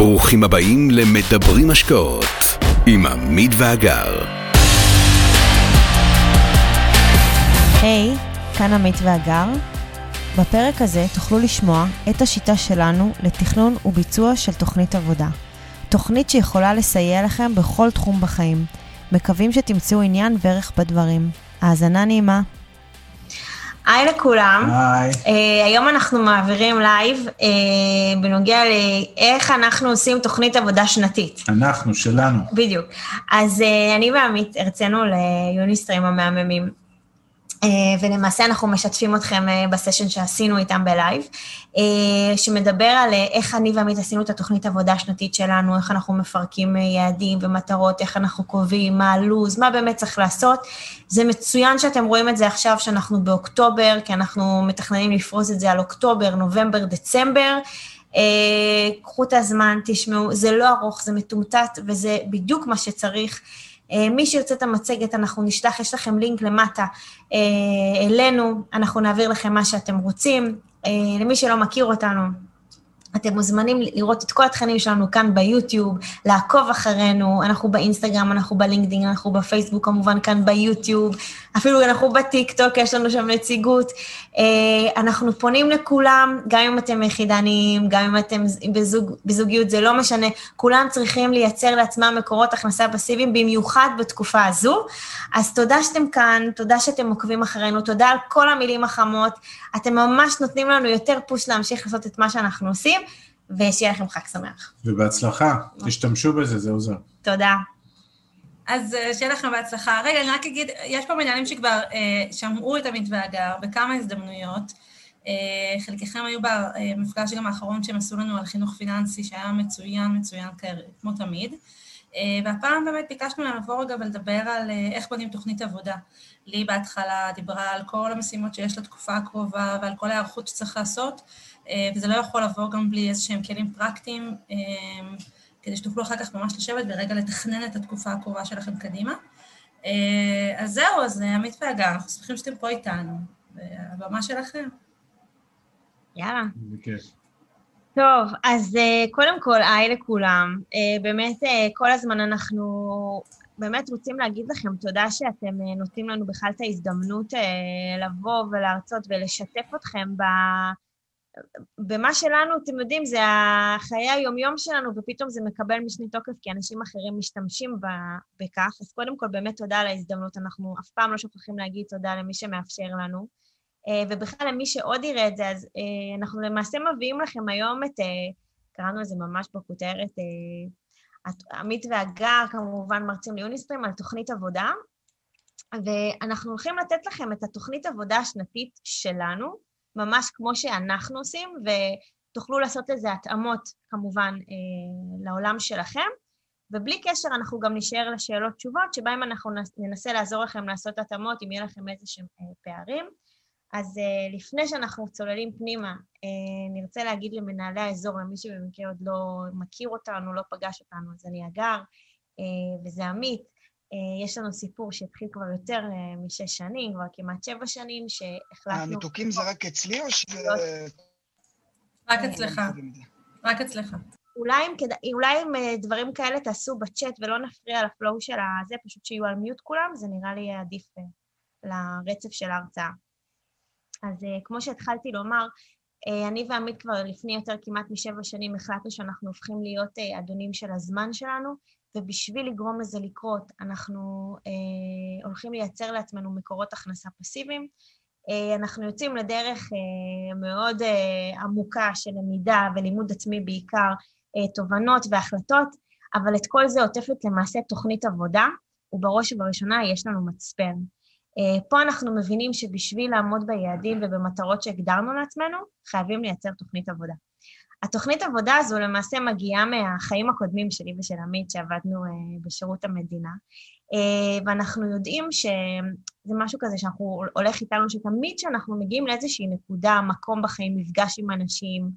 ברוכים הבאים למדברים השקעות עם עמית ואגר. היי, hey, כאן עמית ואגר. בפרק הזה תוכלו לשמוע את השיטה שלנו לתכנון וביצוע של תוכנית עבודה. תוכנית שיכולה לסייע לכם בכל תחום בחיים. מקווים שתמצאו עניין וערך בדברים. האזנה נעימה. היי לכולם. היי. Uh, היום אנחנו מעבירים live uh, בנוגע לאיך אנחנו עושים תוכנית עבודה שנתית. אנחנו, שלנו. בדיוק. אז אה, אני ועמית הרצינו ליוניסטרים המהממים ולמעשה אנחנו משתפים אתכם אה, בסשן שעשינו איתם בלייב, אה, שמדבר על איך אני ועמית עשינו את התוכנית עבודה השנתית שלנו, איך אנחנו מפרקים יעדים ומטרות, איך אנחנו קובעים, מה הלו"ז, מה באמת צריך לעשות. זה מצוין שאתם רואים את זה עכשיו, שאנחנו באוקטובר, כי אנחנו מתכננים לפרוס את זה על אוקטובר, נובמבר, דצמבר. קחו את הזמן, תשמעו, זה לא ארוך, זה מטומטט, וזה בדיוק מה שצריך. אה, מי שירצה את המצגת, אנחנו נשלח, יש לכם לינק למטה אה, אלינו, אנחנו נעביר לכם מה שאתם רוצים. אה, למי שלא מכיר אותנו, אתם מוזמנים לראות את כל התכנים שלנו כאן ביוטיוב, לעקוב אחרינו, אנחנו באינסטגרם, אנחנו בלינקדאין, אנחנו בפייסבוק, כמובן כאן ביוטיוב, אפילו אנחנו בטיקטוק, יש לנו שם נציגות. אה, אנחנו פונים לכולם, גם אם אתם יחידניים, גם אם אתם בזוג, בזוגיות, זה לא משנה, כולם צריכים לייצר לעצמם מקורות הכנסה פסיביים, במיוחד בתקופה הזו. אז תודה שאתם כאן, תודה שאתם עוקבים אחרינו, תודה על כל המילים החמות, אתם ממש נותנים לנו יותר פוש להמשיך לעשות את מה שאנחנו עושים. ושיהיה לכם חג שמח. ובהצלחה, תשתמשו בזה, זה עוזר. תודה. אז אה, שיהיה לכם בהצלחה. רגע, אני רק אגיד, יש פה מנהלים שכבר אה, שמעו את המתווה הגר בכמה הזדמנויות. אה, חלקכם היו במפגש גם האחרון שהם עשו לנו על חינוך פיננסי, שהיה מצוין, מצוין כמו תמיד. אה, והפעם באמת ביקשנו להם לבוא רגע ולדבר על אה, איך בונים תוכנית עבודה. לי בהתחלה דיברה על כל המשימות שיש לתקופה הקרובה ועל כל ההיערכות שצריך לעשות. אה, וזה לא יכול לבוא גם בלי איזה שהם כלים פרקטיים, אה, כדי שתוכלו אחר כך ממש לשבת ורגע לתכנן את התקופה הקרובה שלכם קדימה. אה, אז זהו, אז עמית והגר, אנחנו שמחים שאתם פה איתנו, והבמה שלכם. יאללה. טוב, אז קודם כל, היי לכולם. באמת, כל הזמן אנחנו באמת רוצים להגיד לכם תודה שאתם נותנים לנו בכלל את ההזדמנות לבוא ולהרצות ולשתף אתכם ב... במה שלנו, אתם יודעים, זה החיי היומיום שלנו, ופתאום זה מקבל משנה תוקף כי אנשים אחרים משתמשים בכך. אז קודם כל, באמת תודה על ההזדמנות. אנחנו אף פעם לא שוכחים להגיד תודה למי שמאפשר לנו. אה, ובכלל, למי שעוד יראה את זה, אז אה, אנחנו למעשה מביאים לכם היום את, אה, קראנו לזה ממש בכותרת, עמית והגר, כמובן מרצים ליוניסטרים, על תוכנית עבודה. ואנחנו הולכים לתת לכם את התוכנית עבודה השנתית שלנו, ממש כמו שאנחנו עושים, ותוכלו לעשות לזה התאמות כמובן אה, לעולם שלכם. ובלי קשר אנחנו גם נשאר לשאלות תשובות, שבהן אנחנו ננסה לעזור לכם לעשות התאמות אם יהיה לכם איזה שהם אה, פערים. אז uh, לפני שאנחנו צוללים פנימה, uh, נרצה להגיד למנהלי האזור, למי שבמקרה עוד לא מכיר אותנו, לא פגש אותנו, אז אני אגר, uh, וזה עמית. אה, יש לנו סיפור שהתחיל כבר יותר אה, משש שנים, כבר כמעט שבע שנים, שהחלטנו... הניתוקים זה רק אצלי או ש... רק אצלך. רק אצלך. אולי אם, כד... אולי אם אה, דברים כאלה תעשו בצ'אט ולא נפריע לפלואו של הזה, פשוט שיהיו על מיוט כולם, זה נראה לי עדיף לרצף של ההרצאה. אז כמו שהתחלתי לומר, אני ועמית כבר לפני יותר כמעט משבע שנים החלטנו שאנחנו הופכים להיות אדונים של הזמן שלנו, ובשביל לגרום לזה לקרות, אנחנו אה, הולכים לייצר לעצמנו מקורות הכנסה פסיביים. אה, אנחנו יוצאים לדרך אה, מאוד אה, עמוקה של למידה ולימוד עצמי בעיקר, אה, תובנות והחלטות, אבל את כל זה עוטפת למעשה תוכנית עבודה, ובראש ובראשונה יש לנו מצפן. אה, פה אנחנו מבינים שבשביל לעמוד ביעדים ובמטרות שהגדרנו לעצמנו, חייבים לייצר תוכנית עבודה. התוכנית עבודה הזו למעשה מגיעה מהחיים הקודמים שלי ושל עמית, שעבדנו uh, בשירות המדינה, uh, ואנחנו יודעים שזה משהו כזה שאנחנו הולך איתנו, שתמיד כשאנחנו מגיעים לאיזושהי נקודה, מקום בחיים, מפגש עם אנשים,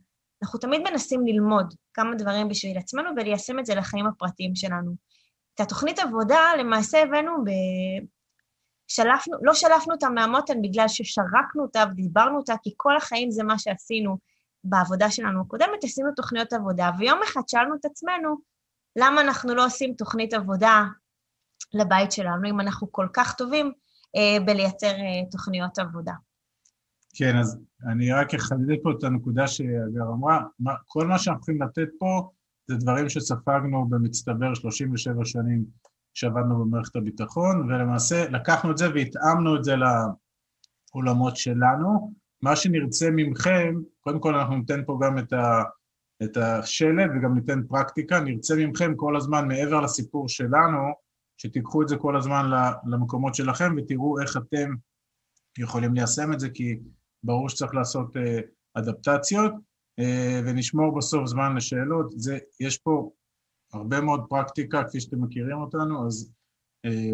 אנחנו תמיד מנסים ללמוד כמה דברים בשביל עצמנו וליישם את זה לחיים הפרטיים שלנו. את התוכנית עבודה למעשה הבאנו ב... שלפנו, לא שלפנו אותה מהמותן בגלל ששרקנו אותה ודיברנו אותה, כי כל החיים זה מה שעשינו. בעבודה שלנו הקודמת עשינו תוכניות עבודה, ויום אחד שאלנו את עצמנו, למה אנחנו לא עושים תוכנית עבודה לבית שלנו, אם אנחנו כל כך טובים אה, בלייצר אה, תוכניות עבודה. כן, אז אני רק אחדד פה את הנקודה שאגר אמרה. מה, כל מה שאנחנו יכולים לתת פה זה דברים שספגנו במצטבר 37 שנים שעבדנו במערכת הביטחון, ולמעשה לקחנו את זה והתאמנו את זה לעולמות שלנו. מה שנרצה ממכם, קודם כל אנחנו ניתן פה גם את, ה, את השלד וגם ניתן פרקטיקה, נרצה ממכם כל הזמן מעבר לסיפור שלנו, שתיקחו את זה כל הזמן למקומות שלכם ותראו איך אתם יכולים ליישם את זה, כי ברור שצריך לעשות אה, אדפטציות, אה, ונשמור בסוף זמן לשאלות. זה, יש פה הרבה מאוד פרקטיקה, כפי שאתם מכירים אותנו, אז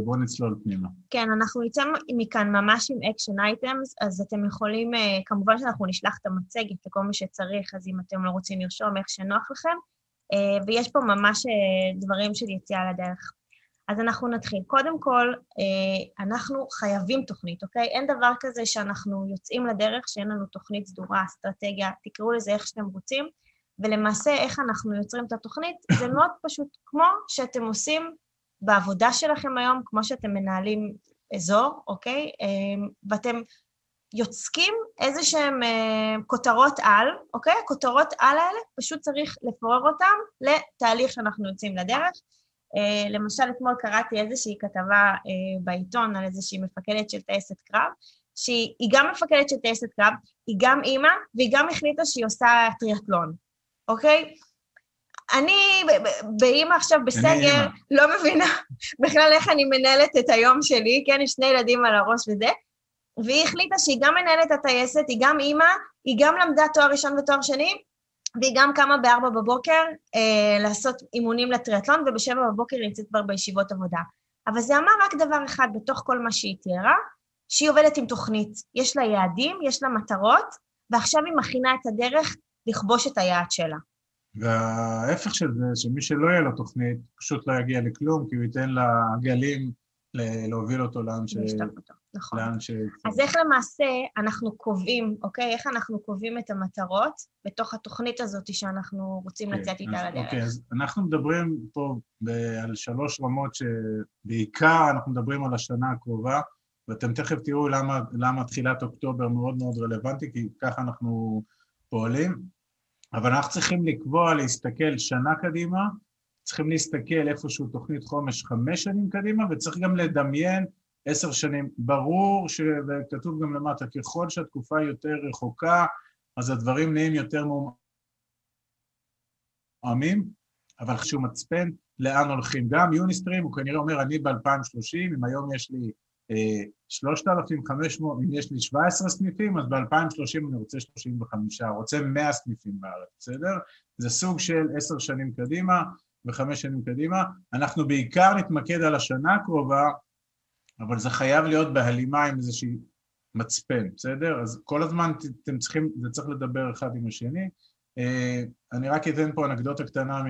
בואו נצלול פנימה. כן, אנחנו נצא מכאן ממש עם action items, אז אתם יכולים, כמובן שאנחנו נשלח את המצגת לכל מי שצריך, אז אם אתם לא רוצים לרשום, איך שנוח לכם, ויש פה ממש דברים של יציאה לדרך. אז אנחנו נתחיל. קודם כל, אה, אנחנו חייבים תוכנית, אוקיי? אין דבר כזה שאנחנו יוצאים לדרך שאין לנו תוכנית סדורה, אסטרטגיה, תקראו לזה איך שאתם רוצים, ולמעשה איך אנחנו יוצרים את התוכנית, זה מאוד פשוט, כמו שאתם עושים בעבודה שלכם היום, כמו שאתם מנהלים אזור, אוקיי? אה, ואתם יוצקים איזה שהן אה, כותרות על, אוקיי? הכותרות על האלה, פשוט צריך לפורר אותן לתהליך שאנחנו יוצאים לדרך. Uh, למשל, אתמול קראתי איזושהי כתבה uh, בעיתון על איזושהי מפקדת של טייסת קרב, שהיא גם מפקדת של טייסת קרב, היא גם אימא, והיא גם החליטה שהיא עושה טריאטלון, אוקיי? אני באימא עכשיו בסגר, לא מבינה בכלל איך אני מנהלת את היום שלי, כן, יש שני ילדים על הראש וזה, והיא החליטה שהיא גם מנהלת הטייסת, היא גם אימא, היא גם למדה תואר ראשון ותואר שני, והיא גם קמה בארבע בבוקר אה, לעשות אימונים לטריאטלון, ובשבע בבוקר היא נמצאת כבר בישיבות עבודה. אבל זה אמר רק דבר אחד בתוך כל מה שהיא תיארה, שהיא עובדת עם תוכנית. יש לה יעדים, יש לה מטרות, ועכשיו היא מכינה את הדרך לכבוש את היעד שלה. וההפך של זה, שמי שלא יהיה לו תוכנית, פשוט לא יגיע לכלום, כי הוא ייתן לגלים להוביל אותו לאן ש... אותו, נכון. לאן ש... אז איך למעשה אנחנו קובעים, אוקיי? איך אנחנו קובעים את המטרות בתוך התוכנית הזאת שאנחנו רוצים אוקיי, לצאת איתה לדרך? אוקיי, אז אנחנו מדברים פה על שלוש רמות שבעיקר אנחנו מדברים על השנה הקרובה, ואתם תכף תראו למה, למה תחילת אוקטובר מאוד מאוד רלוונטי, כי ככה אנחנו פועלים. אבל אנחנו צריכים לקבוע, להסתכל שנה קדימה, צריכים להסתכל איפשהו תוכנית חומש חמש שנים קדימה, וצריך גם לדמיין עשר שנים. ברור, וכתוב גם למטה, ככל שהתקופה יותר רחוקה, אז הדברים נהיים יותר מועמים, אבל חשוב מצפן לאן הולכים. גם יוניסטרים, הוא כנראה אומר, אני ב-2030, אם היום יש לי 3,500, אם יש לי 17 סניפים, אז ב-2030 אני רוצה 35, רוצה 100 סניפים בארץ, בסדר? זה סוג של עשר שנים קדימה, וחמש שנים קדימה. אנחנו בעיקר נתמקד על השנה הקרובה, אבל זה חייב להיות בהלימה עם איזושהי מצפן, בסדר? אז כל הזמן אתם צריכים, זה צריך לדבר אחד עם השני. אה, אני רק אתן פה אנקדוטה קטנה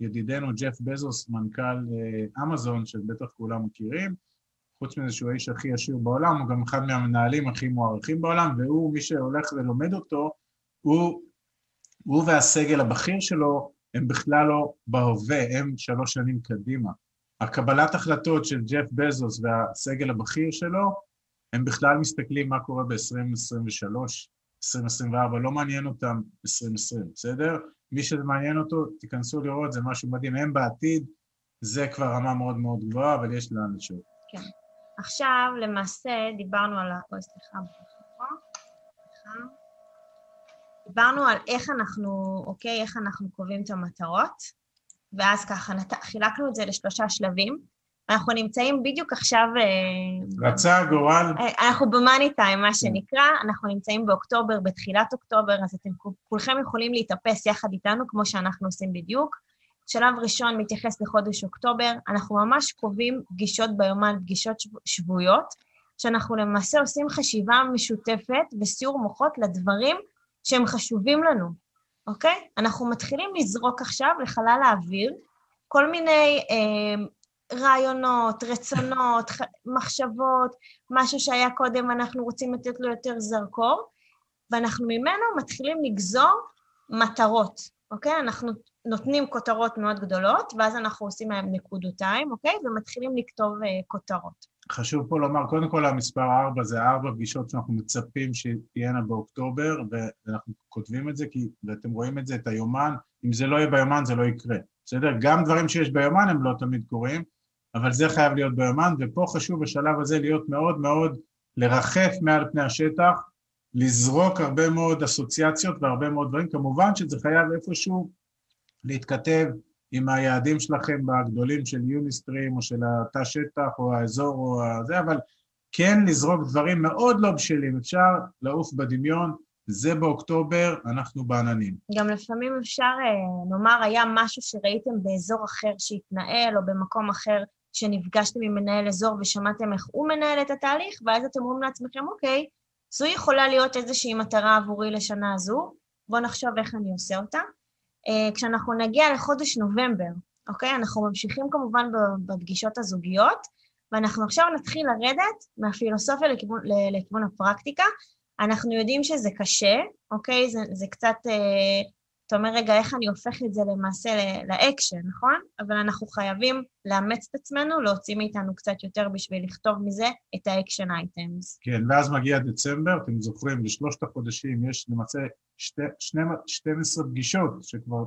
מידידנו ג'ף בזוס, מנכ"ל אה, אמזון, שבטח כולם מכירים. חוץ מזה שהוא האיש הכי עשיר בעולם, הוא גם אחד מהמנהלים הכי מוערכים בעולם, והוא, מי שהולך ולומד אותו, הוא, הוא והסגל הבכיר שלו הם בכלל לא בהווה, הם שלוש שנים קדימה. הקבלת החלטות של ג'ף בזוס והסגל הבכיר שלו, הם בכלל מסתכלים מה קורה ב-2023, 2024, לא מעניין אותם 2020, בסדר? מי שמעניין אותו, תיכנסו לראות, זה משהו מדהים. הם בעתיד, זה כבר רמה מאוד מאוד גבוהה, אבל יש לאן לשאול. כן. עכשיו, למעשה, דיברנו על ה... אוי, סליחה, סליחה. דיברנו על איך אנחנו, אוקיי, איך אנחנו קובעים את המטרות, ואז ככה נת... חילקנו את זה לשלושה שלבים. אנחנו נמצאים בדיוק עכשיו... אה, רצה הגורל. אה, אנחנו במאני טיים, מה שנקרא, אנחנו נמצאים באוקטובר, בתחילת אוקטובר, אז אתם כולכם יכולים להתאפס יחד איתנו, כמו שאנחנו עושים בדיוק. שלב ראשון מתייחס לחודש אוקטובר, אנחנו ממש קובעים פגישות ביומן, פגישות שבועיות, שאנחנו למעשה עושים חשיבה משותפת וסיור מוחות לדברים שהם חשובים לנו, אוקיי? אנחנו מתחילים לזרוק עכשיו לחלל האוויר כל מיני אה, רעיונות, רצונות, מחשבות, משהו שהיה קודם אנחנו רוצים לתת לו יותר זרקור, ואנחנו ממנו מתחילים לגזור מטרות, אוקיי? אנחנו נותנים כותרות מאוד גדולות, ואז אנחנו עושים להם נקודותיים, אוקיי? ומתחילים לכתוב uh, כותרות. חשוב פה לומר, קודם כל המספר 4 זה ארבע פגישות שאנחנו מצפים שתהיינה באוקטובר, ואנחנו כותבים את זה, כי, ואתם רואים את זה, את היומן, אם זה לא יהיה ביומן זה לא יקרה, בסדר? גם דברים שיש ביומן הם לא תמיד קורים, אבל זה חייב להיות ביומן, ופה חשוב בשלב הזה להיות מאוד מאוד, לרחף מעל פני השטח, לזרוק הרבה מאוד אסוציאציות והרבה מאוד דברים, כמובן שזה חייב איפשהו להתכתב עם היעדים שלכם בגדולים של יוניסטרים או של התא שטח או האזור או זה, אבל כן לזרוק דברים מאוד לא בשלים, אפשר לעוף בדמיון, זה באוקטובר, אנחנו בעננים. גם לפעמים אפשר, אה, נאמר, היה משהו שראיתם באזור אחר שהתנהל, או במקום אחר שנפגשתם עם מנהל אזור ושמעתם איך הוא מנהל את התהליך, ואז אתם אומרים לעצמכם, אוקיי, זו יכולה להיות איזושהי מטרה עבורי לשנה הזו, בואו נחשוב איך אני עושה אותה. אה, כשאנחנו נגיע לחודש נובמבר, אוקיי? אנחנו ממשיכים כמובן בפגישות הזוגיות, ואנחנו עכשיו נתחיל לרדת מהפילוסופיה לכיוון, לכיוון הפרקטיקה. אנחנו יודעים שזה קשה, אוקיי? זה, זה קצת... אה, אתה אומר, רגע, איך אני הופך את זה למעשה לאקשן, נכון? אבל אנחנו חייבים לאמץ את עצמנו, להוציא מאיתנו קצת יותר בשביל לכתוב מזה את ה action items. כן, ואז מגיע דצמבר, אתם זוכרים, לשלושת החודשים יש למעשה שתי, שני, 12 פגישות שכבר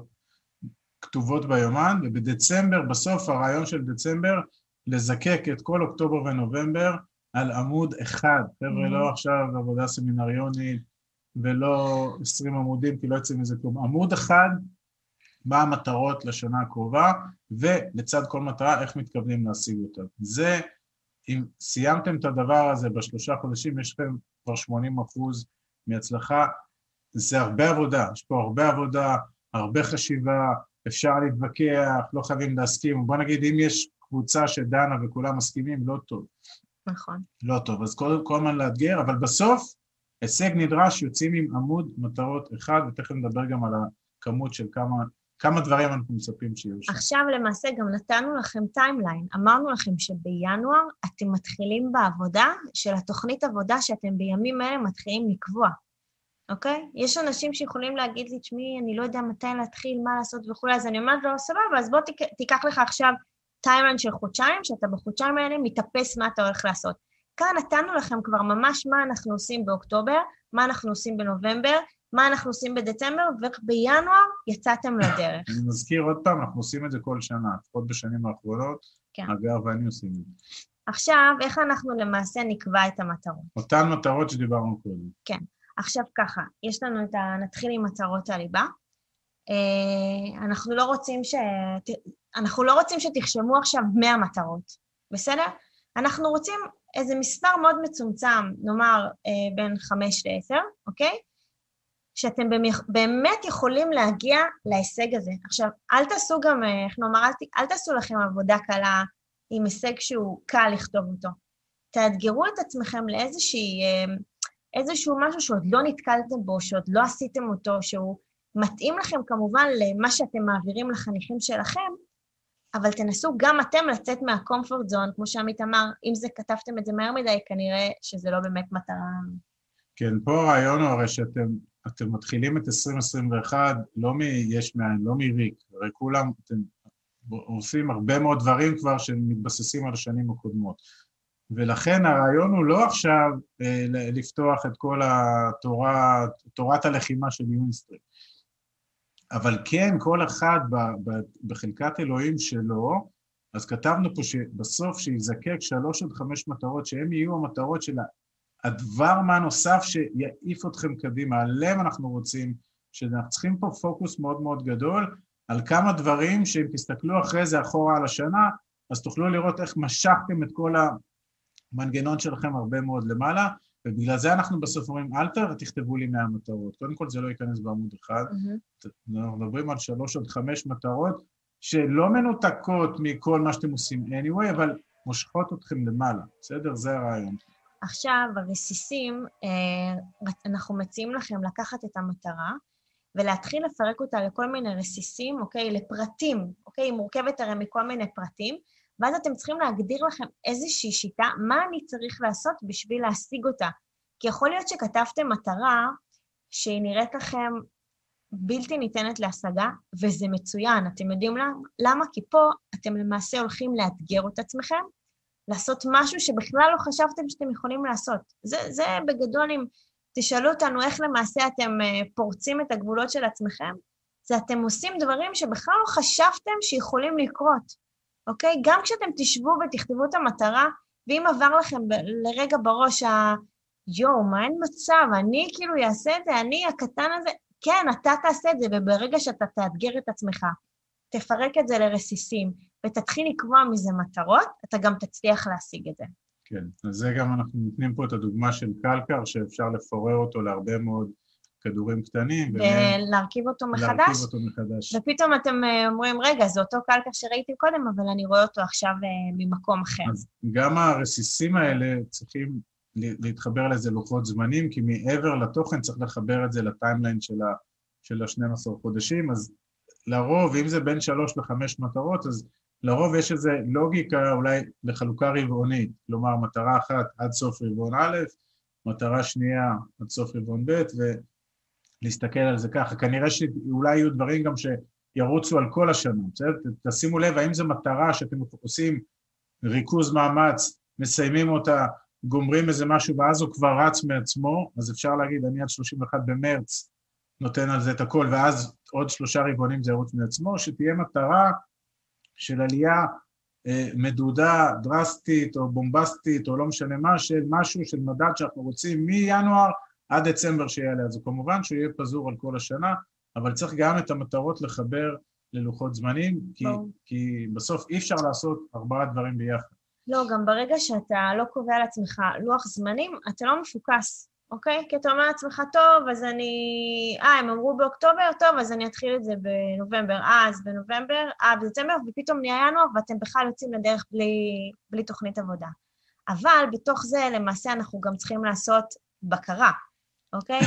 כתובות ביומן, ובדצמבר, בסוף הרעיון של דצמבר, לזקק את כל אוקטובר ונובמבר על עמוד אחד. חבר'ה, mm-hmm. לא עכשיו עבודה סמינריונית ולא 20 עמודים, כי לא יוצא מזה כלום. עמוד אחד, מה המטרות לשנה הקרובה, ולצד כל מטרה, איך מתכוונים להשיג אותה. זה, אם סיימתם את הדבר הזה בשלושה חודשים, יש לכם כבר 80 אחוז מהצלחה. זה הרבה עבודה, יש פה הרבה עבודה, הרבה חשיבה, אפשר להתווכח, לא חייבים להסכים. בוא נגיד, אם יש קבוצה שדנה וכולם מסכימים, לא טוב. נכון. לא טוב, אז כל, כל הזמן לאתגר, אבל בסוף הישג נדרש, יוצאים עם עמוד מטרות אחד, ותכף נדבר גם על הכמות של כמה, כמה דברים אנחנו מצפים שיהיו שם. עכשיו למעשה גם נתנו לכם timeline, אמרנו לכם שבינואר אתם מתחילים בעבודה של התוכנית עבודה שאתם בימים אלה מתחילים לקבוע, אוקיי? יש אנשים שיכולים להגיד לי, תשמעי, אני לא יודע מתי להתחיל, מה לעשות וכולי, אז אני אומרת לו, סבבה, אז בוא תיק, תיקח לך עכשיו timeline של חודשיים, שאתה בחודשיים האלה מתאפס מה אתה הולך לעשות. כאן נתנו לכם כבר ממש מה אנחנו עושים באוקטובר, מה אנחנו עושים בנובמבר, מה אנחנו עושים בדצמבר, ובינואר יצאתם לדרך. אני מזכיר עוד פעם, אנחנו עושים את זה כל שנה, לפחות בשנים האחרונות, כן. אגב, ואני עושים את זה. עכשיו, איך אנחנו למעשה נקבע את המטרות? אותן מטרות שדיברנו קודם. כן. עכשיו ככה, יש לנו את ה... נתחיל עם מטרות הליבה. אה, אנחנו לא רוצים ש... אנחנו לא רוצים שתחשמו עכשיו 100 מטרות, בסדר? אנחנו רוצים איזה מספר מאוד מצומצם, נאמר אה, בין 5 ל-10, אוקיי? שאתם באמת יכולים להגיע להישג הזה. עכשיו, אל תעשו גם, אה, איך נאמר, אל, אל תעשו לכם עבודה קלה עם הישג שהוא קל לכתוב אותו. תאתגרו את עצמכם לאיזושהי, אה, איזשהו משהו שעוד לא נתקלתם בו, שעוד לא עשיתם אותו, שהוא מתאים לכם כמובן למה שאתם מעבירים לחניכים שלכם, אבל תנסו גם אתם לצאת מהקומפורט זון, כמו שעמית אמר, אם זה כתבתם את זה מהר מדי, כנראה שזה לא באמת מטרה. כן, פה הרעיון הוא הרי שאתם אתם מתחילים את 2021 לא מיש מאין, לא מריק, הרי כולם, אתם עושים הרבה מאוד דברים כבר שמתבססים על השנים הקודמות. ולכן הרעיון הוא לא עכשיו אה, לפתוח את כל התורה, תורת הלחימה של יונסטרי, אבל כן, כל אחד בחלקת אלוהים שלו, אז כתבנו פה שבסוף שיזקק שלוש עד חמש מטרות, שהן יהיו המטרות של הדבר מה נוסף שיעיף אתכם קדימה, עליהם אנחנו רוצים, שאנחנו צריכים פה פוקוס מאוד מאוד גדול על כמה דברים שאם תסתכלו אחרי זה אחורה על השנה, אז תוכלו לראות איך משכתם את כל המנגנון שלכם הרבה מאוד למעלה, ובגלל זה אנחנו בסוף אומרים, אל תכתבו לי מהמטרות. קודם כל זה לא ייכנס בעמוד אחד. Mm-hmm. אנחנו מדברים על שלוש עד חמש מטרות שלא מנותקות מכל מה שאתם עושים anyway, אבל מושכות אתכם למעלה, בסדר? זה הרעיון. עכשיו, הרסיסים, אה, אנחנו מציעים לכם לקחת את המטרה ולהתחיל לפרק אותה לכל מיני רסיסים, אוקיי? לפרטים, אוקיי? היא מורכבת הרי מכל מיני פרטים, ואז אתם צריכים להגדיר לכם איזושהי שיטה, מה אני צריך לעשות בשביל להשיג אותה. כי יכול להיות שכתבתם מטרה שהיא נראית לכם בלתי ניתנת להשגה, וזה מצוין. אתם יודעים למה? כי פה אתם למעשה הולכים לאתגר את עצמכם, לעשות משהו שבכלל לא חשבתם שאתם יכולים לעשות. זה, זה בגדול, אם תשאלו אותנו איך למעשה אתם אה, פורצים את הגבולות של עצמכם, זה אתם עושים דברים שבכלל לא חשבתם שיכולים לקרות, אוקיי? גם כשאתם תשבו ותכתבו את המטרה, ואם עבר לכם לרגע בראש ה... יואו, מה אין מצב, אני כאילו אעשה את זה, אני הקטן הזה, כן, אתה תעשה את זה, וברגע שאתה תאתגר את עצמך, תפרק את זה לרסיסים, ותתחיל לקבוע מזה מטרות, אתה גם תצליח להשיג את זה. כן, אז זה גם אנחנו נותנים פה את הדוגמה של קלקר, שאפשר לפורר אותו להרבה מאוד כדורים קטנים. ולהרכיב אותו מחדש. להרכיב אותו מחדש. ופתאום אתם אה, אומרים, רגע, זה אותו קלקר שראיתי קודם, אבל אני רואה אותו עכשיו אה, ממקום אחר. אז גם הרסיסים האלה צריכים להתחבר לאיזה לוחות זמנים, כי מעבר לתוכן צריך לחבר את זה לטיימליין של ה-12 חודשים, אז לרוב, אם זה בין שלוש לחמש מטרות, אז לרוב יש איזו לוגיקה אולי לחלוקה רבעונית, כלומר מטרה אחת עד סוף רבעון א', מטרה שנייה עד סוף רבעון ב', ולהסתכל על זה ככה. כנראה שאולי יהיו דברים גם שירוצו על כל השנה, בסדר? תשימו לב, האם זו מטרה שאתם עושים ריכוז מאמץ, מסיימים אותה, גומרים איזה משהו ואז הוא כבר רץ מעצמו, אז אפשר להגיד, אני עד 31 במרץ נותן על זה את הכל, ואז עוד שלושה רבעונים זה ירוץ מעצמו, שתהיה מטרה של עלייה אה, מדודה, דרסטית או בומבסטית או לא משנה מה, של משהו, של מדד שאנחנו רוצים מינואר עד דצמבר שיעלה. אז כמובן שהוא יהיה פזור על כל השנה, אבל צריך גם את המטרות לחבר ללוחות זמנים, כי, כי בסוף אי אפשר לעשות ארבעה דברים ביחד. לא, גם ברגע שאתה לא קובע לעצמך לוח זמנים, אתה לא מפוקס. אוקיי? כי אתה אומר לעצמך, טוב, אז אני... אה, הם אמרו באוקטובר, טוב, אז אני אתחיל את זה בנובמבר. אה, אז בנובמבר, אה, בדצמבר, ופתאום נהיה ינואר, ואתם בכלל יוצאים לדרך בלי, בלי תוכנית עבודה. אבל בתוך זה, למעשה, אנחנו גם צריכים לעשות בקרה, אוקיי?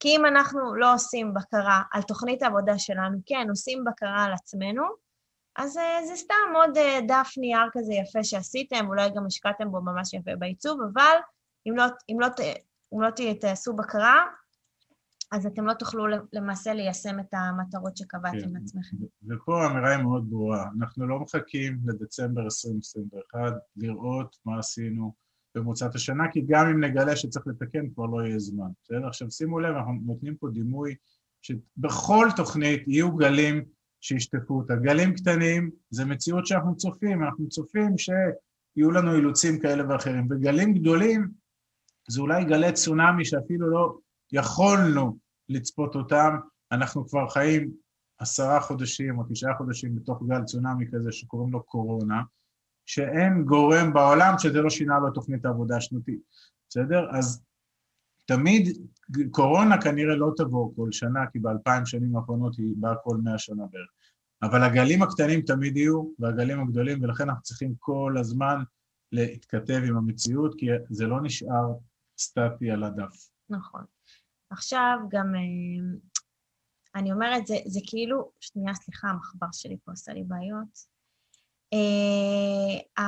כי אם אנחנו לא עושים בקרה על תוכנית העבודה שלנו, כן, עושים בקרה על עצמנו, אז אה, זה סתם עוד אה, דף נייר כזה יפה שעשיתם, אולי גם השקעתם בו ממש יפה בעיצוב, אבל אם לא, אם לא אם לא תעשו בקרה, אז אתם לא תוכלו למעשה ליישם את המטרות שקבעתם כן. לעצמכם. ופה האמירה היא מאוד ברורה, אנחנו לא מחכים לדצמבר 2021 לראות מה עשינו במוצאת השנה, כי גם אם נגלה שצריך לתקן כבר לא יהיה זמן. בסדר? עכשיו שימו לב, אנחנו נותנים פה דימוי שבכל תוכנית יהיו גלים שישטפו אותה. גלים קטנים זה מציאות שאנחנו צופים, אנחנו צופים שיהיו לנו אילוצים כאלה ואחרים, וגלים גדולים זה אולי גלי צונאמי שאפילו לא יכולנו לצפות אותם, אנחנו כבר חיים עשרה חודשים או תשעה חודשים בתוך גל צונאמי כזה שקוראים לו קורונה, שאין גורם בעולם שזה לא שינה לו תוכנית העבודה השנתית, בסדר? אז תמיד, קורונה כנראה לא תבוא כל שנה, כי באלפיים שנים האחרונות היא באה כל מאה שנה בערך. אבל הגלים הקטנים תמיד יהיו, והגלים הגדולים, ולכן אנחנו צריכים כל הזמן להתכתב עם המציאות, כי זה לא נשאר סטטי על הדף. נכון. עכשיו גם, אה, אני אומרת, זה, זה כאילו, שנייה, סליחה, המחבר שלי פה עושה לי בעיות. Uh,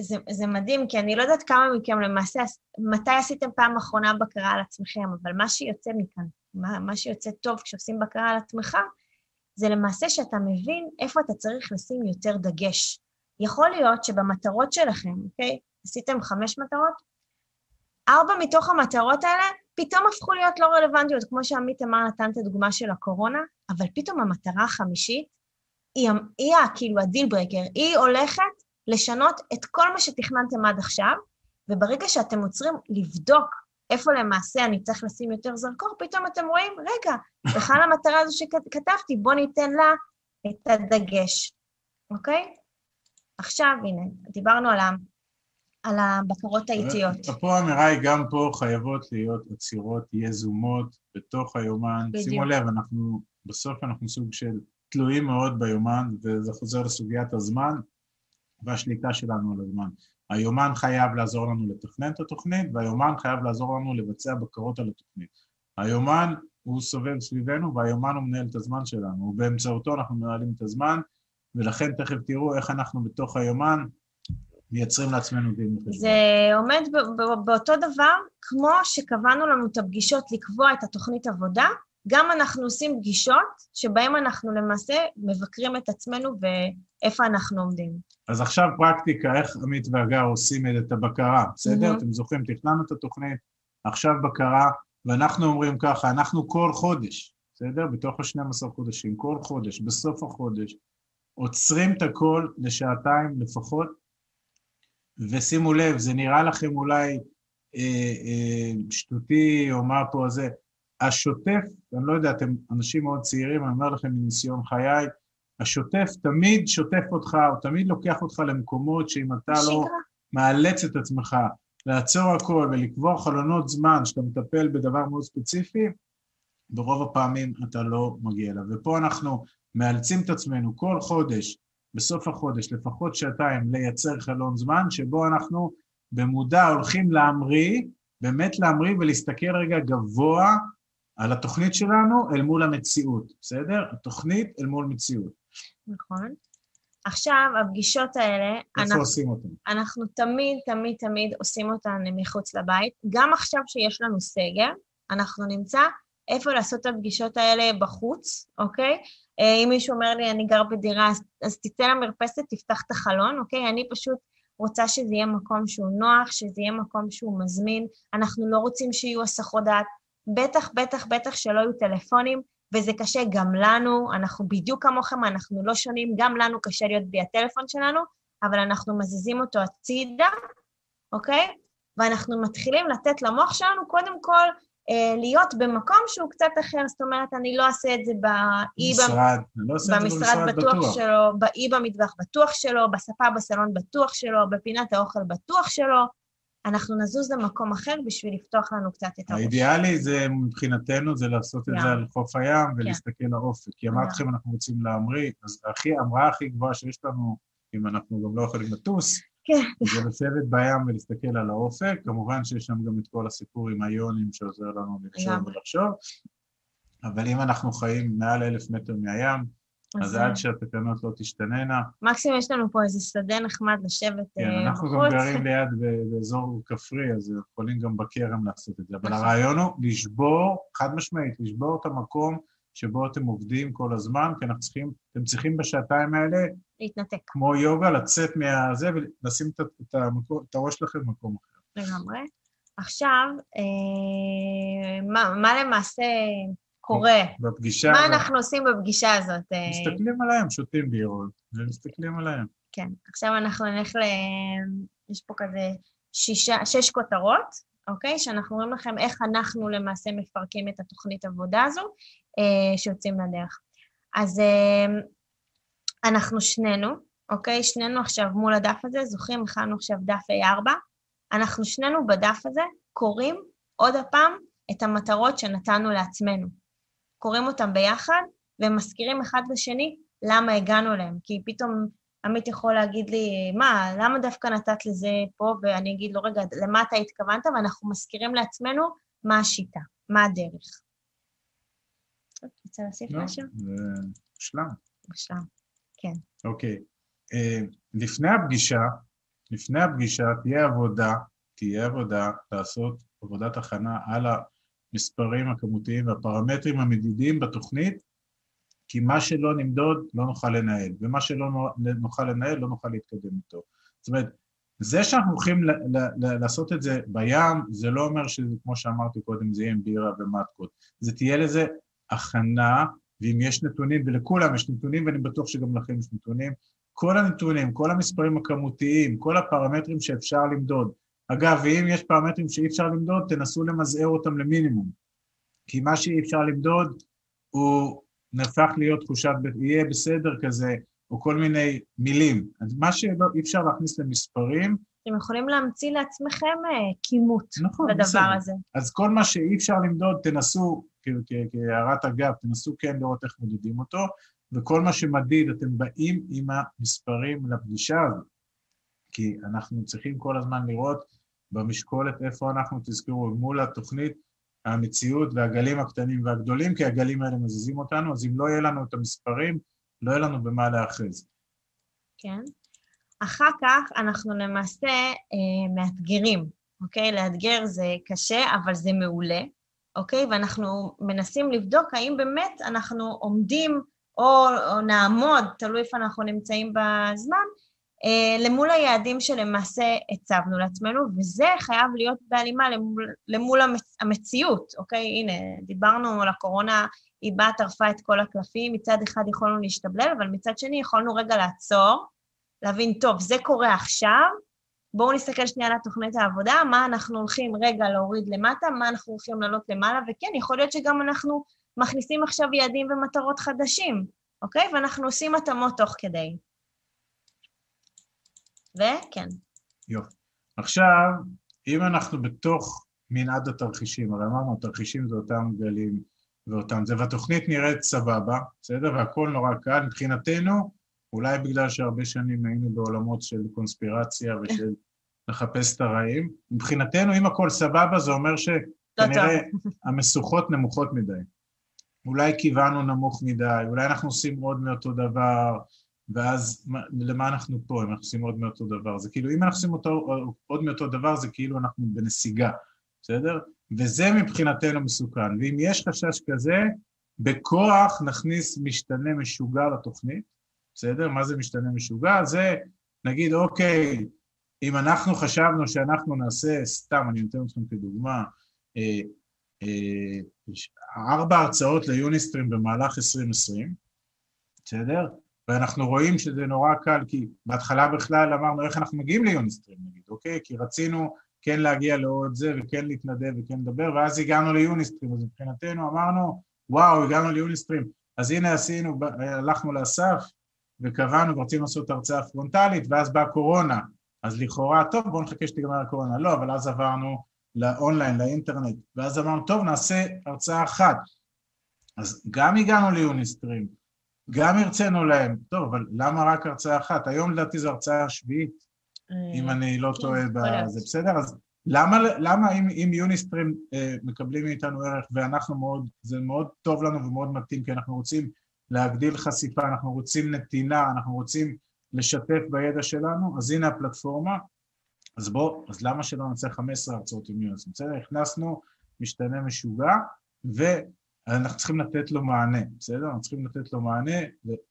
זה, זה מדהים, כי אני לא יודעת כמה מכם למעשה, מתי עשיתם פעם אחרונה בקרה על עצמכם, אבל מה שיוצא מכאן, מה, מה שיוצא טוב כשעושים בקרה על עצמך, זה למעשה שאתה מבין איפה אתה צריך לשים יותר דגש. יכול להיות שבמטרות שלכם, אוקיי? עשיתם חמש מטרות, ארבע מתוך המטרות האלה פתאום הפכו להיות לא רלוונטיות, כמו שעמית אמר, נתן את הדוגמה של הקורונה, אבל פתאום המטרה החמישית היא, היא כאילו ה deal breaker, היא הולכת לשנות את כל מה שתכננתם עד עכשיו, וברגע שאתם עוצרים לבדוק איפה למעשה אני צריך לשים יותר זרקור, פתאום אתם רואים, רגע, בכלל המטרה הזו שכתבתי, בואו ניתן לה את הדגש, אוקיי? עכשיו, הנה, דיברנו על על הבקרות האיטיות. פה האמירה היא גם פה חייבות להיות עצירות יזומות בתוך היומן. בדיוק. שימו לב, אנחנו, בסוף אנחנו סוג של תלויים מאוד ביומן, וזה חוזר לסוגיית הזמן והשליטה שלנו על הזמן. היומן חייב לעזור לנו לתכנן את התוכנית, והיומן חייב לעזור לנו לבצע בקרות על התוכנית. היומן הוא סובב סביבנו, והיומן הוא מנהל את הזמן שלנו, ובאמצעותו אנחנו מנהלים את הזמן, ולכן תכף תראו איך אנחנו בתוך היומן מייצרים לעצמנו דין וחשבון. זה עומד באותו דבר כמו שקבענו לנו את הפגישות לקבוע את התוכנית עבודה, גם אנחנו עושים פגישות שבהן אנחנו למעשה מבקרים את עצמנו ואיפה אנחנו עומדים. אז עכשיו פרקטיקה, איך עמית והגר עושים את הבקרה, בסדר? Mm-hmm. אתם זוכרים, תכננו את התוכנית, עכשיו בקרה, ואנחנו אומרים ככה, אנחנו כל חודש, בסדר? בתוך ה-12 חודשים, כל חודש, בסוף החודש, עוצרים את הכל לשעתיים לפחות, ושימו לב, זה נראה לכם אולי אה, אה, שטותי או מה פה זה, השוטף, אני לא יודע, אתם אנשים מאוד צעירים, אני אומר לכם מניסיון חיי, השוטף תמיד שוטף אותך, או תמיד לוקח אותך למקומות שאם אתה שגרה. לא מאלץ את עצמך לעצור הכל ולקבוע חלונות זמן שאתה מטפל בדבר מאוד ספציפי, ברוב הפעמים אתה לא מגיע אליו. ופה אנחנו מאלצים את עצמנו כל חודש, בסוף החודש, לפחות שעתיים, לייצר חלון זמן, שבו אנחנו במודע הולכים להמריא, באמת להמריא ולהסתכל רגע גבוה על התוכנית שלנו אל מול המציאות, בסדר? התוכנית אל מול מציאות. נכון. עכשיו, הפגישות האלה... איפה אנחנו, עושים אותן? אנחנו תמיד, תמיד, תמיד עושים אותן מחוץ לבית. גם עכשיו שיש לנו סגר, אנחנו נמצא איפה לעשות את הפגישות האלה בחוץ, אוקיי? אה, אם מישהו אומר לי, אני גר בדירה, אז, אז תצא למרפסת, תפתח את החלון, אוקיי? אני פשוט רוצה שזה יהיה מקום שהוא נוח, שזה יהיה מקום שהוא מזמין. אנחנו לא רוצים שיהיו הסחות דעת. בטח, בטח, בטח שלא יהיו טלפונים, וזה קשה גם לנו, אנחנו בדיוק כמוכם, אנחנו לא שונים, גם לנו קשה להיות בלי הטלפון שלנו, אבל אנחנו מזיזים אותו הצידה, אוקיי? ואנחנו מתחילים לתת למוח שלנו קודם כל אה, להיות במקום שהוא קצת אחר, זאת אומרת, אני לא אעשה את זה באי... במשרד, לא אעשה את זה במשרד בטוח. בטוח שלו, באי במטבח בטוח שלו, בספה בסלון בטוח שלו, בפינת האוכל בטוח שלו. אנחנו נזוז למקום אחר בשביל לפתוח לנו קצת את הראש. האידיאלי זה, מבחינתנו, זה לעשות את זה על חוף הים כן. ולהסתכל לאופק. כי אמרתי לכם, אנחנו רוצים להמריא, אז ההמראה הכי גבוהה שיש לנו, אם אנחנו גם לא יכולים לטוס, כן. זה לשבת בים ולהסתכל על האופק, כמובן שיש שם גם את כל הסיפור עם היונים שעוזר לנו לחשוב ולחשוב, אבל אם אנחנו חיים מעל אלף מטר מהים, אז עד שהתקנות לא תשתננה. מקסימום יש לנו פה איזה שדה נחמד לשבת בחוץ. כן, אה, אנחנו גם גרים ליד באזור כפרי, אז יכולים גם בכרם לעשות את זה. אבל. הרעיון הוא לשבור, חד משמעית, לשבור את המקום שבו אתם עובדים כל הזמן, כי אנחנו צריכים, אתם צריכים בשעתיים האלה... להתנתק. כמו יוגה, לצאת מהזה ולשים את, את, המקום, את הראש שלכם במקום אחר. לגמרי. עכשיו, אה, מה, מה למעשה קורה? בפגישה... מה אנחנו עושים בפגישה הזאת? מסתכלים עליהם, שותים בירות, ומסתכלים עליהם. כן, עכשיו אנחנו נלך ל... יש פה כזה שישה, שש כותרות, אוקיי? שאנחנו רואים לכם איך אנחנו למעשה מפרקים את התוכנית עבודה הזו, אה, שיוצאים לדרך. אז אה, אנחנו שנינו, אוקיי? שנינו עכשיו מול הדף הזה, זוכרים, הכנו עכשיו דף A4, אנחנו שנינו בדף הזה קוראים עוד הפעם את המטרות שנתנו לעצמנו. קוראים אותם ביחד ומזכירים אחד לשני למה הגענו אליהם, כי פתאום עמית יכול להגיד לי, מה, למה דווקא נתת לזה פה? ואני אגיד לו, רגע, למה אתה התכוונת? ואנחנו מזכירים לעצמנו מה השיטה, מה הדרך. רוצה להוסיף לא, משהו? זה מושלם. מושלם, כן. אוקיי. אה, לפני הפגישה, לפני הפגישה תהיה עבודה, תהיה עבודה לעשות עבודת הכנה על המספרים הכמותיים והפרמטרים המדידים בתוכנית, כי מה שלא נמדוד לא נוכל לנהל, ומה שלא נוכל לנהל לא נוכל להתקדם איתו. זאת אומרת, זה שאנחנו הולכים לעשות את זה בים, זה לא אומר שזה, כמו שאמרתי קודם, זה יהיה עם בירה ומטקות. זה תהיה לזה הכנה, ואם יש נתונים, ולכולם יש נתונים, ואני בטוח שגם לכם יש נתונים, כל הנתונים, כל המספרים הכמותיים, כל הפרמטרים שאפשר למדוד. אגב, ואם יש פרמטרים שאי אפשר למדוד, תנסו למזער אותם למינימום. כי מה שאי אפשר למדוד הוא נהפך להיות תחושת, יהיה בסדר כזה, או כל מיני מילים. אז מה שאי אפשר להכניס למספרים... אתם יכולים להמציא לעצמכם אה, כימות נכון, לדבר בסדר. הזה. אז כל מה שאי אפשר למדוד, תנסו, כהערת אגב, תנסו כן לראות איך מודדים אותו, וכל מה שמדיד, אתם באים עם המספרים לפגישה הזאת. כי אנחנו צריכים כל הזמן לראות במשקולת איפה אנחנו, תזכרו, מול התוכנית, המציאות והגלים הקטנים והגדולים, כי הגלים האלה מזיזים אותנו, אז אם לא יהיה לנו את המספרים, לא יהיה לנו במה להאחז. כן. אחר כך אנחנו למעשה אה, מאתגרים, אוקיי? לאתגר זה קשה, אבל זה מעולה. אוקיי? ואנחנו מנסים לבדוק האם באמת אנחנו עומדים או, או נעמוד, תלוי איפה אנחנו נמצאים בזמן, למול היעדים שלמעשה הצבנו לעצמנו, וזה חייב להיות בהלימה למול, למול המצ, המציאות, אוקיי? הנה, דיברנו על הקורונה, היא באה, טרפה את כל הקלפים, מצד אחד יכולנו להשתבלל, אבל מצד שני יכולנו רגע לעצור, להבין, טוב, זה קורה עכשיו, בואו נסתכל שנייה על תוכנית העבודה, מה אנחנו הולכים רגע להוריד למטה, מה אנחנו הולכים לעלות למעלה, וכן, יכול להיות שגם אנחנו מכניסים עכשיו יעדים ומטרות חדשים, אוקיי? ואנחנו עושים התאמות תוך כדי. וכן. יופי. עכשיו, אם אנחנו בתוך מנעד התרחישים, הרי אמרנו, התרחישים זה אותם גלים ואותם זה, והתוכנית נראית סבבה, בסדר? והכל נורא קל. מבחינתנו, אולי בגלל שהרבה שנים היינו בעולמות של קונספירציה ושל לחפש את הרעים, מבחינתנו, אם הכל סבבה, זה אומר שכנראה המשוכות נמוכות מדי. אולי כיוונו נמוך מדי, אולי אנחנו עושים עוד מאותו דבר, ואז למה אנחנו פה אם אנחנו עושים עוד מאותו דבר? זה כאילו, אם אנחנו עושים אותו, עוד מאותו דבר, זה כאילו אנחנו בנסיגה, בסדר? וזה מבחינתנו מסוכן. ואם יש חשש כזה, בכוח נכניס משתנה משוגע לתוכנית, בסדר? מה זה משתנה משוגע? זה, נגיד, אוקיי, אם אנחנו חשבנו שאנחנו נעשה, סתם, אני נותן אתכם כדוגמה, אה, אה, ארבע הרצאות ליוניסטרים במהלך 2020, בסדר? ואנחנו רואים שזה נורא קל, כי בהתחלה בכלל אמרנו איך אנחנו מגיעים ליוניסטרים נגיד, אוקיי? כי רצינו כן להגיע לעוד זה וכן להתנדב וכן לדבר, ואז הגענו ליוניסטרים, אז מבחינתנו אמרנו, וואו, הגענו ליוניסטרים, אז הנה עשינו, הלכנו לאסף וקבענו ורצינו לעשות הרצאה פרונטלית, ואז באה קורונה, אז לכאורה, טוב, בואו נחכה שתגמר הקורונה, לא, אבל אז עברנו לאונליין, לאינטרנט, ואז אמרנו, טוב, נעשה הרצאה אחת. אז גם הגענו ליוניסטרים, גם הרצינו להם, טוב, אבל למה רק הרצאה אחת? היום לדעתי זו הרצאה שביעית, אם אה, אני לא כן, טועה בזה, בסדר? אז למה, למה אם, אם יוניסטרים אה, מקבלים מאיתנו ערך ואנחנו מאוד, זה מאוד טוב לנו ומאוד מתאים, כי אנחנו רוצים להגדיל חשיפה, אנחנו רוצים נתינה, אנחנו רוצים לשתף בידע שלנו, אז הנה הפלטפורמה, אז בוא, אז למה שלא נעשה 15 הרצאות עם יוניסטרים? בסדר? הכנסנו משתנה משוגע, ו... אנחנו צריכים לתת לו מענה, בסדר? אנחנו צריכים לתת לו מענה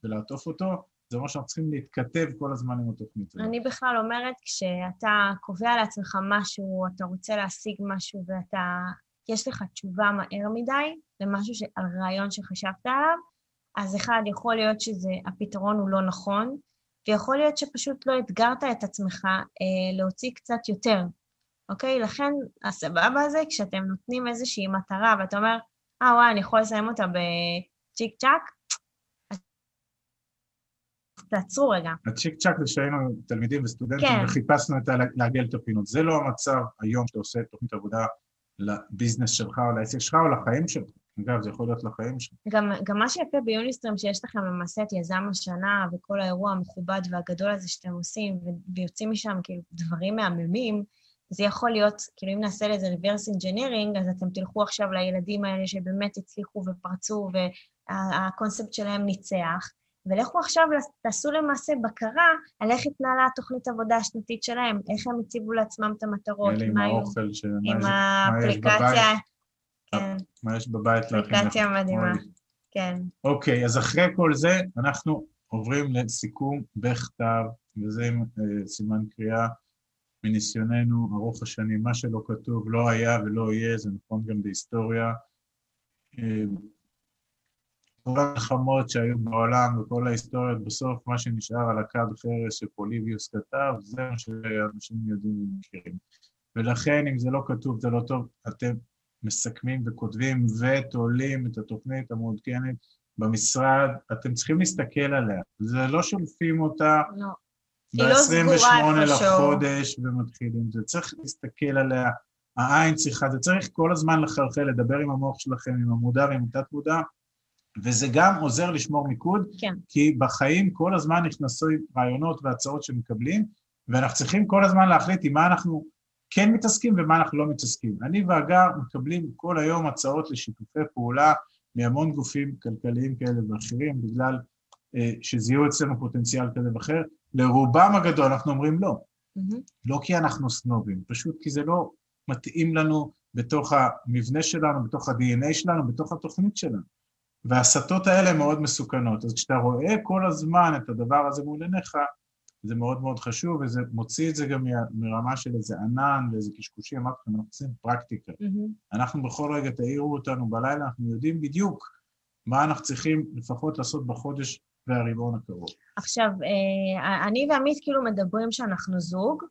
ולעטוף אותו, זה אומר שאנחנו צריכים להתכתב כל הזמן עם התוכנית הזאת. אני בכלל אומרת, כשאתה קובע לעצמך משהו, אתה רוצה להשיג משהו ואתה... יש לך תשובה מהר מדי למשהו, ש... על רעיון שחשבת עליו, אז אחד, יכול להיות שהפתרון הוא לא נכון, ויכול להיות שפשוט לא אתגרת את עצמך אה, להוציא קצת יותר, אוקיי? לכן, הסבבה הזה, כשאתם נותנים איזושהי מטרה ואתה אומר, אה, וואי, אני יכול לסיים אותה בצ'יק צ'אק? תעצרו רגע. הצ'יק צ'אק זה שהיינו תלמידים וסטודנטים כן. וחיפשנו את. לעגל את הפינות. זה לא המצב היום שאתה עושה תוכנית עבודה לביזנס שלך או לעסק שלך או לחיים שלך. אגב, זה יכול להיות לחיים שלך. גם, גם מה שיפה ביוניסטרים, שיש לכם למעשה את יזם השנה וכל האירוע המכובד והגדול הזה שאתם עושים, ויוצאים משם כאילו דברים מהממים, זה יכול להיות, כאילו אם נעשה לזה reverse engineering, אז אתם תלכו עכשיו לילדים האלה שבאמת הצליחו ופרצו והקונספט שלהם ניצח, ולכו עכשיו, תעשו למעשה בקרה על איך התנהלה התוכנית עבודה השנתית שלהם, איך הם הציבו לעצמם את המטרות, עם האוכל, עם האפליקציה, כן. מה יש בבית להכין? אפליקציה מדהימה, כן. אוקיי, אז אחרי כל זה, אנחנו עוברים לסיכום בכתב, וזה עם אה, סימן קריאה. מניסיוננו ארוך השנים, מה שלא כתוב לא היה ולא יהיה, זה נכון גם בהיסטוריה. כל המלחמות שהיו בעולם וכל ההיסטוריות, בסוף מה שנשאר על הכד חרס שפוליביוס כתב, זה מה שאנשים יודעים ומכירים. ולכן, אם זה לא כתוב, זה לא טוב, אתם מסכמים וכותבים ותולים את התוכנית המעודכנת במשרד, אתם צריכים להסתכל עליה. זה לא שולפים אותה, לא. ב-28 לא לחודש ומתחילים זה. צריך להסתכל עליה, העין צריכה, זה צריך כל הזמן לחלחל, לדבר עם המוח שלכם, עם המודע ועם התת-מודע, וזה גם עוזר לשמור מיקוד, כן. כי בחיים כל הזמן נכנסו רעיונות והצעות שמקבלים, ואנחנו צריכים כל הזמן להחליט עם מה אנחנו כן מתעסקים ומה אנחנו לא מתעסקים. אני והגר מקבלים כל היום הצעות לשיתופי פעולה מהמון גופים כלכליים כאלה ואחרים, בגלל אה, שזיהו אצלנו פוטנציאל כזה ואחר, לרובם הגדול אנחנו אומרים לא. Mm-hmm. לא כי אנחנו סנובים, פשוט כי זה לא מתאים לנו בתוך המבנה שלנו, בתוך ה-DNA שלנו, בתוך התוכנית שלנו. וההסתות האלה מאוד מסוכנות. אז כשאתה רואה כל הזמן את הדבר הזה מול עיניך, זה מאוד מאוד חשוב, וזה מוציא את זה גם מרמה של איזה ענן ואיזה קשקושי, אמרתי לכם, אנחנו עושים פרקטיקה. Mm-hmm. אנחנו בכל רגע, תעירו אותנו בלילה, אנחנו יודעים בדיוק מה אנחנו צריכים לפחות לעשות בחודש והרבעון הקרוב. עכשיו, אה, אני ועמית כאילו מדברים שאנחנו זוג,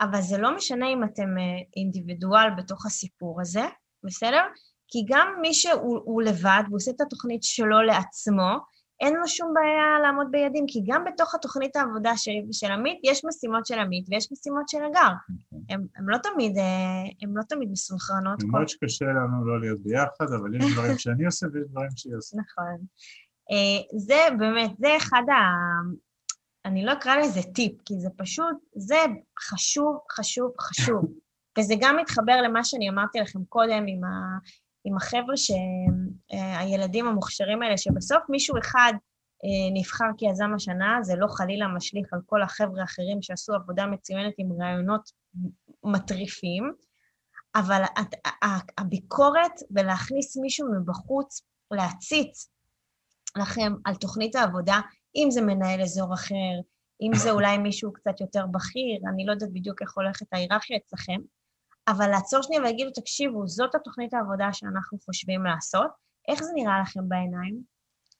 אבל זה לא משנה אם אתם אה, אינדיבידואל בתוך הסיפור הזה, בסדר? כי גם מי שהוא לבד והוא עושה את התוכנית שלו לעצמו, אין לו שום בעיה לעמוד ביעדים, כי גם בתוך התוכנית העבודה של, של עמית, יש משימות של עמית ויש משימות של הגר. הם, הם לא תמיד, אה, הם לא תמיד מסונכרנות. למרות שקשה לנו לא להיות ביחד, אבל יש דברים שאני עושה ויש דברים שהיא עושה. נכון. אה, זה באמת, זה אחד ה... אני לא אקרא לזה טיפ, כי זה פשוט, זה חשוב, חשוב, חשוב. וזה גם מתחבר למה שאני אמרתי לכם קודם עם, ה, עם החבר'ה, הילדים המוכשרים האלה, שבסוף מישהו אחד אה, נבחר כיזם השנה, זה לא חלילה משליך על כל החבר'ה האחרים שעשו עבודה מצוינת עם רעיונות מטריפים, אבל הביקורת ולהכניס מישהו מבחוץ, להציץ לכם על תוכנית העבודה, אם זה מנהל אזור אחר, אם זה אולי מישהו קצת יותר בכיר, אני לא יודעת בדיוק איך הולכת ההיררכיה אצלכם, אבל לעצור שנייה ולהגיד לו, תקשיבו, זאת התוכנית העבודה שאנחנו חושבים לעשות, איך זה נראה לכם בעיניים,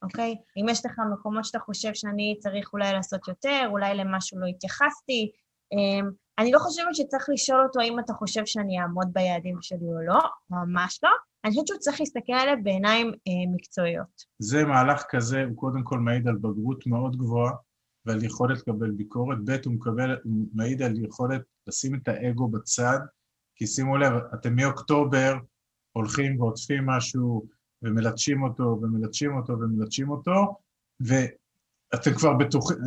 אוקיי? אם יש לך מקומות שאתה חושב שאני צריך אולי לעשות יותר, אולי למשהו לא התייחסתי, אמ, אני לא חושבת שצריך לשאול אותו האם אתה חושב שאני אעמוד ביעדים שלי או לא, ממש לא. אני חושבת שהוא צריך להסתכל עליהם בעיניים אה, מקצועיות. זה מהלך כזה, הוא קודם כל מעיד על בגרות מאוד גבוהה ועל יכולת לקבל ביקורת, ב' הוא מקבל, הוא מעיד על יכולת לשים את האגו בצד כי שימו לב, אתם מאוקטובר הולכים ועוטפים משהו ומלטשים אותו ומלטשים אותו ומלטשים אותו, ואתם כבר בטוחים,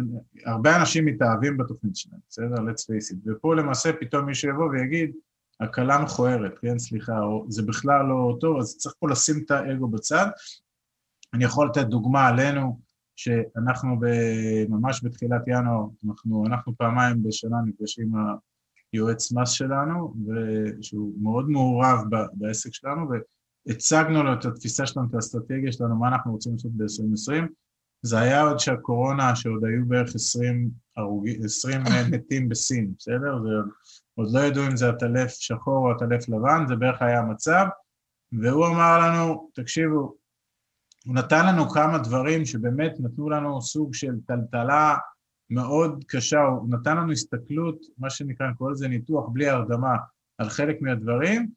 הרבה אנשים מתאהבים בתוכנית שלהם, בסדר? let's face it. ופה למעשה פתאום מישהו יבוא ויגיד, הקלה מכוערת, כן, סליחה, או זה בכלל לא טוב, אז צריך פה לשים את האגו בצד. אני יכול לתת דוגמה עלינו, שאנחנו ממש בתחילת ינואר, אנחנו, אנחנו פעמיים בשנה נפגשים עם היועץ מס שלנו, שהוא מאוד מעורב בעסק שלנו, והצגנו לו את התפיסה שלנו, את האסטרטגיה שלנו, מה אנחנו רוצים לעשות ב-2020. זה היה עוד שהקורונה, שעוד היו בערך 20, הרוגי, 20 מתים בסין, בסדר? ועוד לא ידעו אם זה עטלף שחור או עטלף לבן, זה בערך היה המצב, והוא אמר לנו, תקשיבו, הוא נתן לנו כמה דברים שבאמת נתנו לנו סוג של טלטלה מאוד קשה, הוא נתן לנו הסתכלות, מה שנקרא, אני קורא לזה ניתוח בלי הרדמה, על חלק מהדברים.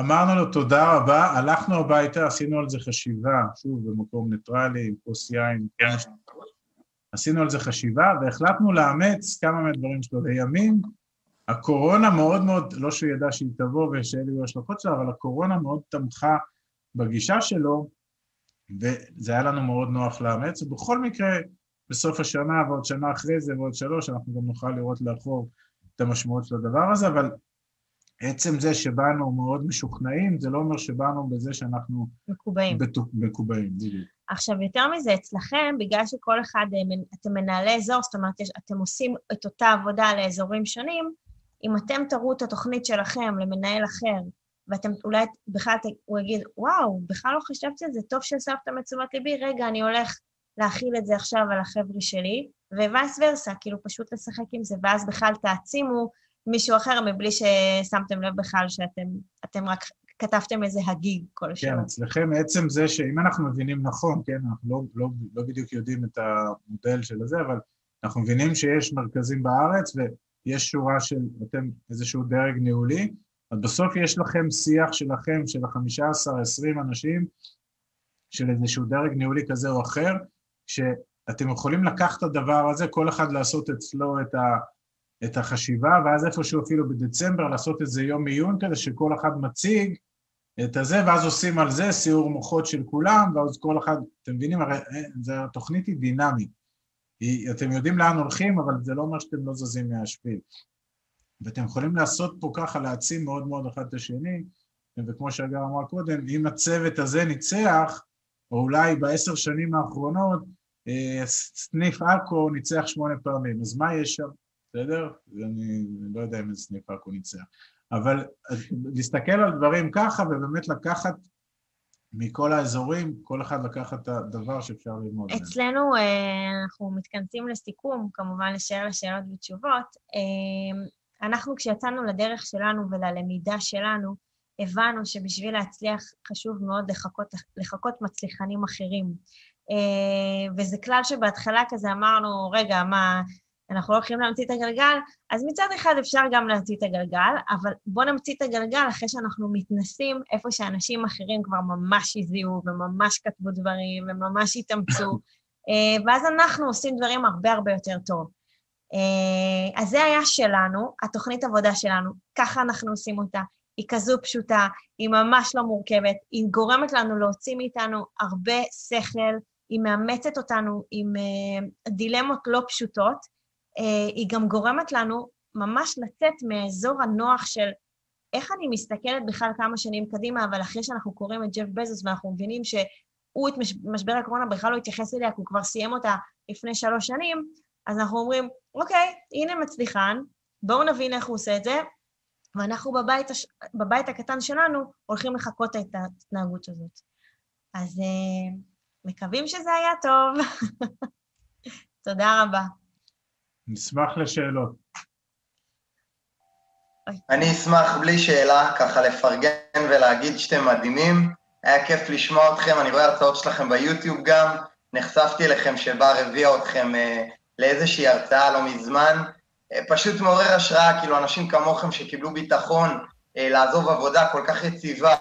אמרנו לו תודה רבה, הלכנו הביתה, עשינו על זה חשיבה, שוב, במקום ניטרלי, עם כוס יין, עשינו על זה חשיבה, והחלטנו לאמץ כמה מהדברים שלו. לימים, הקורונה מאוד מאוד, לא שהוא ידע שהיא תבוא ושאלה יהיו השלכות שלה, אבל הקורונה מאוד תמכה בגישה שלו, וזה היה לנו מאוד נוח לאמץ, ובכל מקרה, בסוף השנה ועוד שנה אחרי זה ועוד שלוש, אנחנו גם נוכל לראות לאחור את המשמעות של הדבר הזה, אבל עצם זה שבאנו מאוד משוכנעים, זה לא אומר שבאנו בזה שאנחנו... מקובעים. מקובעים, בדיוק. עכשיו, יותר מזה, אצלכם, בגלל שכל אחד, אה, אתם מנהלי אזור, זאת אומרת, אתם עושים את אותה עבודה לאזורים שונים, אם אתם תראו את התוכנית שלכם למנהל אחר, ואתם אולי בכלל, הוא יגיד, וואו, בכלל לא חשבתי על זה, טוב שהסבתם את תשומת ליבי, רגע, אני הולך להכיל את זה עכשיו על החבר'ה שלי, ווייס ורסה, כאילו פשוט לשחק עם זה, ואז בכלל תעצימו מישהו אחר מבלי ששמתם לב בכלל שאתם רק כתבתם איזה הגיג כלשהו. כן, אצלכם עצם זה שאם אנחנו מבינים נכון, כן, אנחנו לא, לא, לא בדיוק יודעים את המודל של הזה, אבל אנחנו מבינים שיש מרכזים בארץ ויש שורה של, אתם איזשהו דרג ניהולי, אז בסוף יש לכם שיח שלכם, של החמישה עשר, עשרים אנשים, של איזשהו דרג ניהולי כזה או אחר, שאתם יכולים לקחת את הדבר הזה, כל אחד לעשות אצלו את, ה, את החשיבה, ואז איפשהו אפילו בדצמבר לעשות איזה יום עיון כזה, שכל אחד מציג את הזה, ואז עושים על זה סיור מוחות של כולם, ואז כל אחד, אתם מבינים, הרי זה, התוכנית היא דינמית. היא, אתם יודעים לאן הולכים, אבל זה לא אומר שאתם לא זזים מהשפיל. ואתם יכולים לעשות פה ככה, להעצים מאוד מאוד אחד את השני, וכמו שאגר אמר קודם, אם הצוות הזה ניצח, או אולי בעשר שנים האחרונות, אה, סניף עכו ניצח שמונה פעמים, אז מה יש שם, בסדר? אני לא יודע אם איזה סניף עכו ניצח. אבל להסתכל על דברים ככה ובאמת לקחת מכל האזורים, כל אחד לקח את הדבר שאפשר ללמוד. אצלנו אה, אנחנו מתכנסים לסיכום, כמובן לשאר לשאלות ותשובות. אה, אנחנו כשיצאנו לדרך שלנו וללמידה שלנו, הבנו שבשביל להצליח חשוב מאוד לחכות, לחכות מצליחנים אחרים. אה, וזה כלל שבהתחלה כזה אמרנו, רגע, מה, אנחנו לא הולכים להמציא את הגלגל, אז מצד אחד אפשר גם להמציא את הגלגל, אבל בואו נמציא את הגלגל אחרי שאנחנו מתנסים איפה שאנשים אחרים כבר ממש הזיעו וממש כתבו דברים וממש התאמצו, אה, ואז אנחנו עושים דברים הרבה הרבה יותר טוב. אה, אז זה היה שלנו, התוכנית עבודה שלנו, ככה אנחנו עושים אותה. היא כזו פשוטה, היא ממש לא מורכבת, היא גורמת לנו להוציא מאיתנו הרבה שכל, היא מאמצת אותנו עם uh, דילמות לא פשוטות, היא גם גורמת לנו ממש לצאת מאזור הנוח של איך אני מסתכלת בכלל כמה שנים קדימה, אבל אחרי שאנחנו קוראים את ג'ף בזוס ואנחנו מבינים שהוא את משבר הקורונה בכלל לא התייחס אליה, כי הוא כבר סיים אותה לפני שלוש שנים, אז אנחנו אומרים, אוקיי, הנה מצליחן, בואו נבין איך הוא עושה את זה, ואנחנו בבית, הש... בבית הקטן שלנו הולכים לחקות את ההתנהגות הזאת. אז uh, מקווים שזה היה טוב. תודה רבה. נשמח לשאלות. אני אשמח בלי שאלה, ככה לפרגן ולהגיד שאתם מדהימים. היה כיף לשמוע אתכם, אני רואה הרצאות שלכם ביוטיוב גם. נחשפתי אליכם שבר הביאה אתכם אה, לאיזושהי הרצאה לא מזמן. אה, פשוט מעורר השראה, כאילו אנשים כמוכם שקיבלו ביטחון אה, לעזוב עבודה כל כך יציבה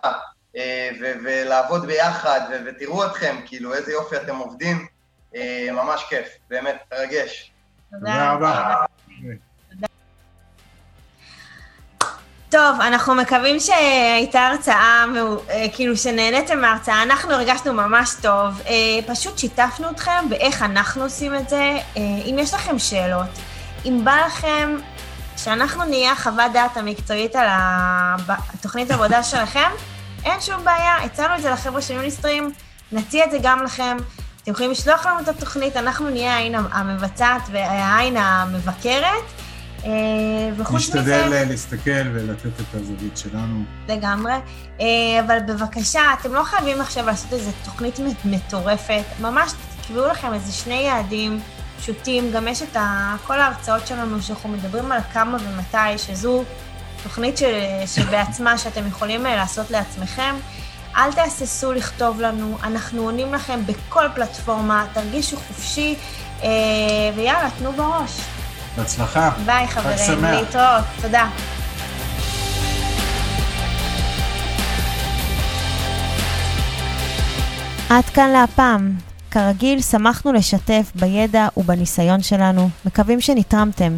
אה, ולעבוד ביחד, ותראו אתכם, כאילו איזה יופי אתם עובדים, ממש כיף, באמת, מרגש. תודה רבה. טוב, אנחנו מקווים שהייתה הרצאה, כאילו שנהניתם מההרצאה, אנחנו הרגשנו ממש טוב, פשוט שיתפנו אתכם באיך אנחנו עושים את זה. אם יש לכם שאלות, אם בא לכם שאנחנו נהיה חוות דעת המקצועית על התוכנית העבודה שלכם, אין שום בעיה, הצענו את זה לחבר'ה של יוניסטרים, נציע את זה גם לכם. אתם יכולים לשלוח לנו את התוכנית, אנחנו נהיה העין המבצעת והעין המבקרת. אה, וחוץ מזה... נשתדל אה, להסתכל ולתת את הזווית שלנו. לגמרי. אה, אבל בבקשה, אתם לא חייבים עכשיו לעשות איזו תוכנית מטורפת. ממש תקבעו לכם איזה שני יעדים. פשוטים. גם יש את ה, כל ההרצאות שלנו שאנחנו מדברים על כמה ומתי, שזו תוכנית ש, שבעצמה שאתם יכולים לעשות לעצמכם. אל תהססו לכתוב לנו, אנחנו עונים לכם בכל פלטפורמה, תרגישו חופשי, אה, ויאללה, תנו בראש. בהצלחה. ביי חברים, להתראות, תודה. עד כאן להפעם. כרגיל, שמחנו לשתף בידע ובניסיון שלנו, מקווים שנתרמתם.